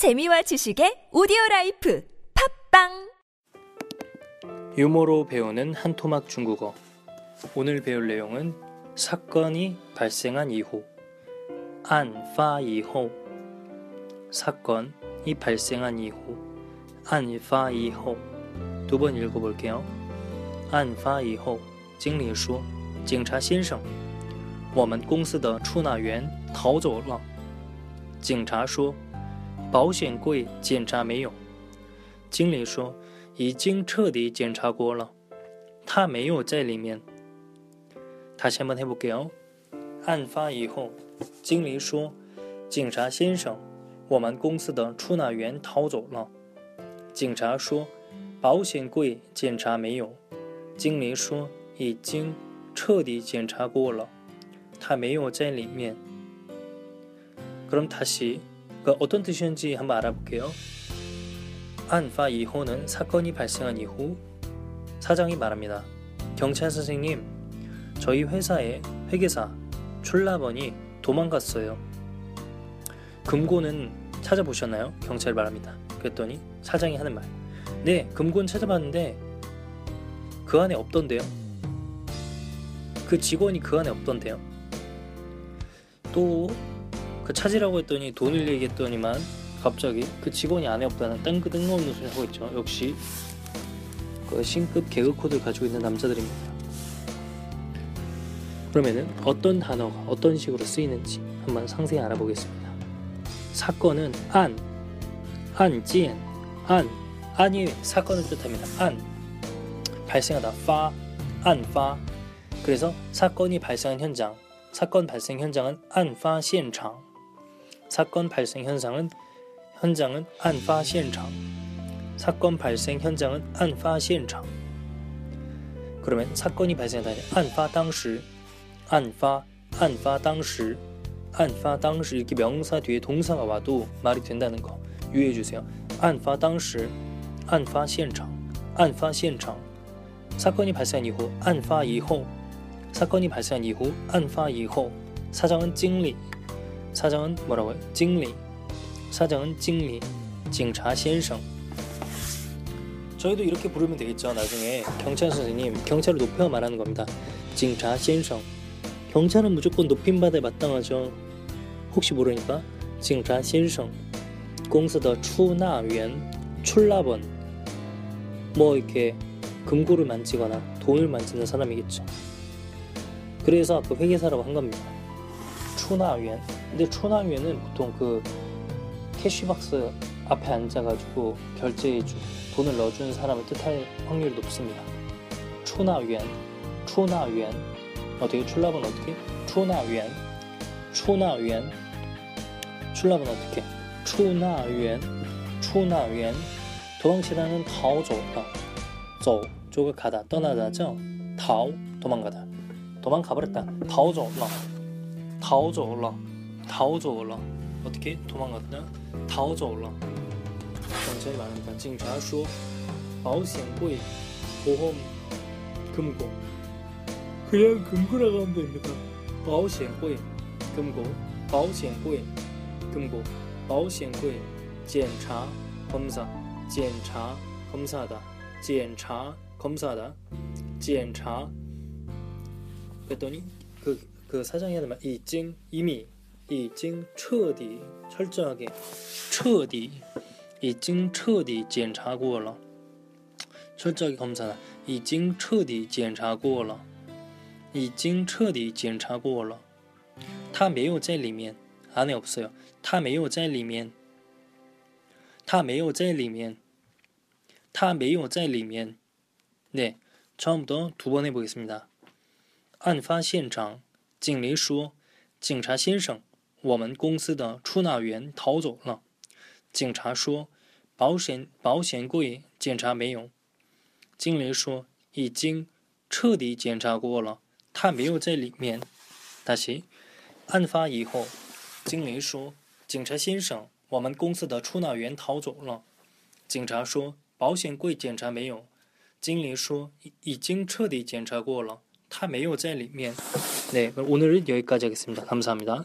재미와 지식의 오디오 라이프 팝빵 유머로 배우는 한토막 중국어. 오늘 배울 내용은 사건이 발생한 이후, 안파 이후, 사건이 발생한 이후, 안파 이후. 두 번 읽어볼게요. 안파 이후, 经理说，警察先生，我们公司的出纳员逃走了。警察说， 保险柜检查没有。经理说。已经彻底检查过了，他没有在里面。他先把那部给哦。案发以后，经理说：“警察先生，我们公司的出纳员逃走了。”警察说：“保险柜检查没有。”经理说：“已经彻底检查过了，他没有在里面。”그럼다시 그 어떤 뜻이었는지 한번 알아볼게요 안파 이후는 사건이 발생한 이후 사장이 말합니다. 경찰 선생님, 저희 회사의 회계사 출납원이 도망갔어요. 금고는 찾아보셨나요? 경찰 말합니다. 그랬더니 사장이 하는 말. 네, 금고는 찾아봤는데 그 안에 없던데요. 그 직원이 그 안에 없던데요. 또 그 찾으라고 했더니 돈을 얘기했더니만 갑자기 그 직원이 안에 없다는 땡그 뜬금없는 소리 하고 있죠. 역시 그 신급 개그 코드를 가지고 있는 남자들입니다. 그러면은 어떤 단어가 어떤 식으로 쓰이는지 한번 상세히 알아보겠습니다. 사건은 안, 안지엔, 안, 안이 사건을 뜻합니다. 안 발생하다, 파, 안파. 그래서 사건이 발생한 현장, 사건 발생 현장은 안파 현장. 사건 발생 현상은 현장은 안파 현장. 사건 발생 현장은 안파 현장. 그러면 사건이 발생한 안파 당시, 안파, 안파 당시, 안파 당시 이렇게 명사 뒤에 동사가 와도 말이 된다는 거 유의해 주세요. 안파 당시, 안파 현장, 안파 현장. 사건이 발생한 이후, 안파 이후, 사건이 발생한 이후, 안파 이후. 사장은 징리, 사장은 뭐라고요? 징리. 사장은 징리. 징차 시엔성. 저희도 이렇게 부르면 되겠죠. 나중에 경찰 선생님, 경찰을 높여 말하는 겁니다. 징차 시엔성. 경찰은 무조건 높임 받을 마땅하죠. 혹시 모르니까 징차 시엔성. 공사더 추나위원 출납원 뭐 이렇게 금고를 만지거나 돈을 만지는 사람이겠죠. 그래서 아까 회계사라고 한 겁니다. 추나위원 근데 초나위에는 보통 그 캐시박스 앞에 앉아가지고 결제해주고 돈을 넣어주는 사람을 뜻할 확률이 높습니다. 초나위엔 초나위엔 어떻게 출납은 어떻게? 초나위엔 초나위엔 출납은 어떻게? 초나위엔 초나위엔. 도망치라는 다오저다 조가 어, 가다 떠나다죠. 다오 도망가다. 도망가버렸다. 다오저라 어, 다오저라 어. 다 오져 올라 어떻게 도망갔냐? 다 오져 올라 경찰이 말합니다. 징차 쇼 마우시앙고이 보험 금고. 그냥 금고라고 하면 됩니다. 마우시앙고이 금고. 마우시앙고이 금고. 마우시앙고이 젠차 검사. 젠차 검사다. 젠차 검사다. 젠차. 그랬더니 그, 그 사장이 하는 말 이징 이미. 已经彻底 철저하게 彻底已经彻底检查过了 철저하게 검사다 已经彻底检查过了已经彻底检查过了他没有在里面 안에 없어요 他没有在里面他没有在里面他没有在里面 네 처음부터 두 번 해보겠습니다 案发现场警铃说警察先生 我们公司的出纳员逃走了。警察说：“保险保险柜检查没有。”经理说：“已经彻底检查过了，他没有在里面。”大西，案发以后，经理说：“警察先生，我们公司的出纳员逃走了。”警察说：“保险柜检查没有。”经理说：“已已经彻底检查过了，他没有在里面。”네오늘은여기까지하겠습니다감사합니다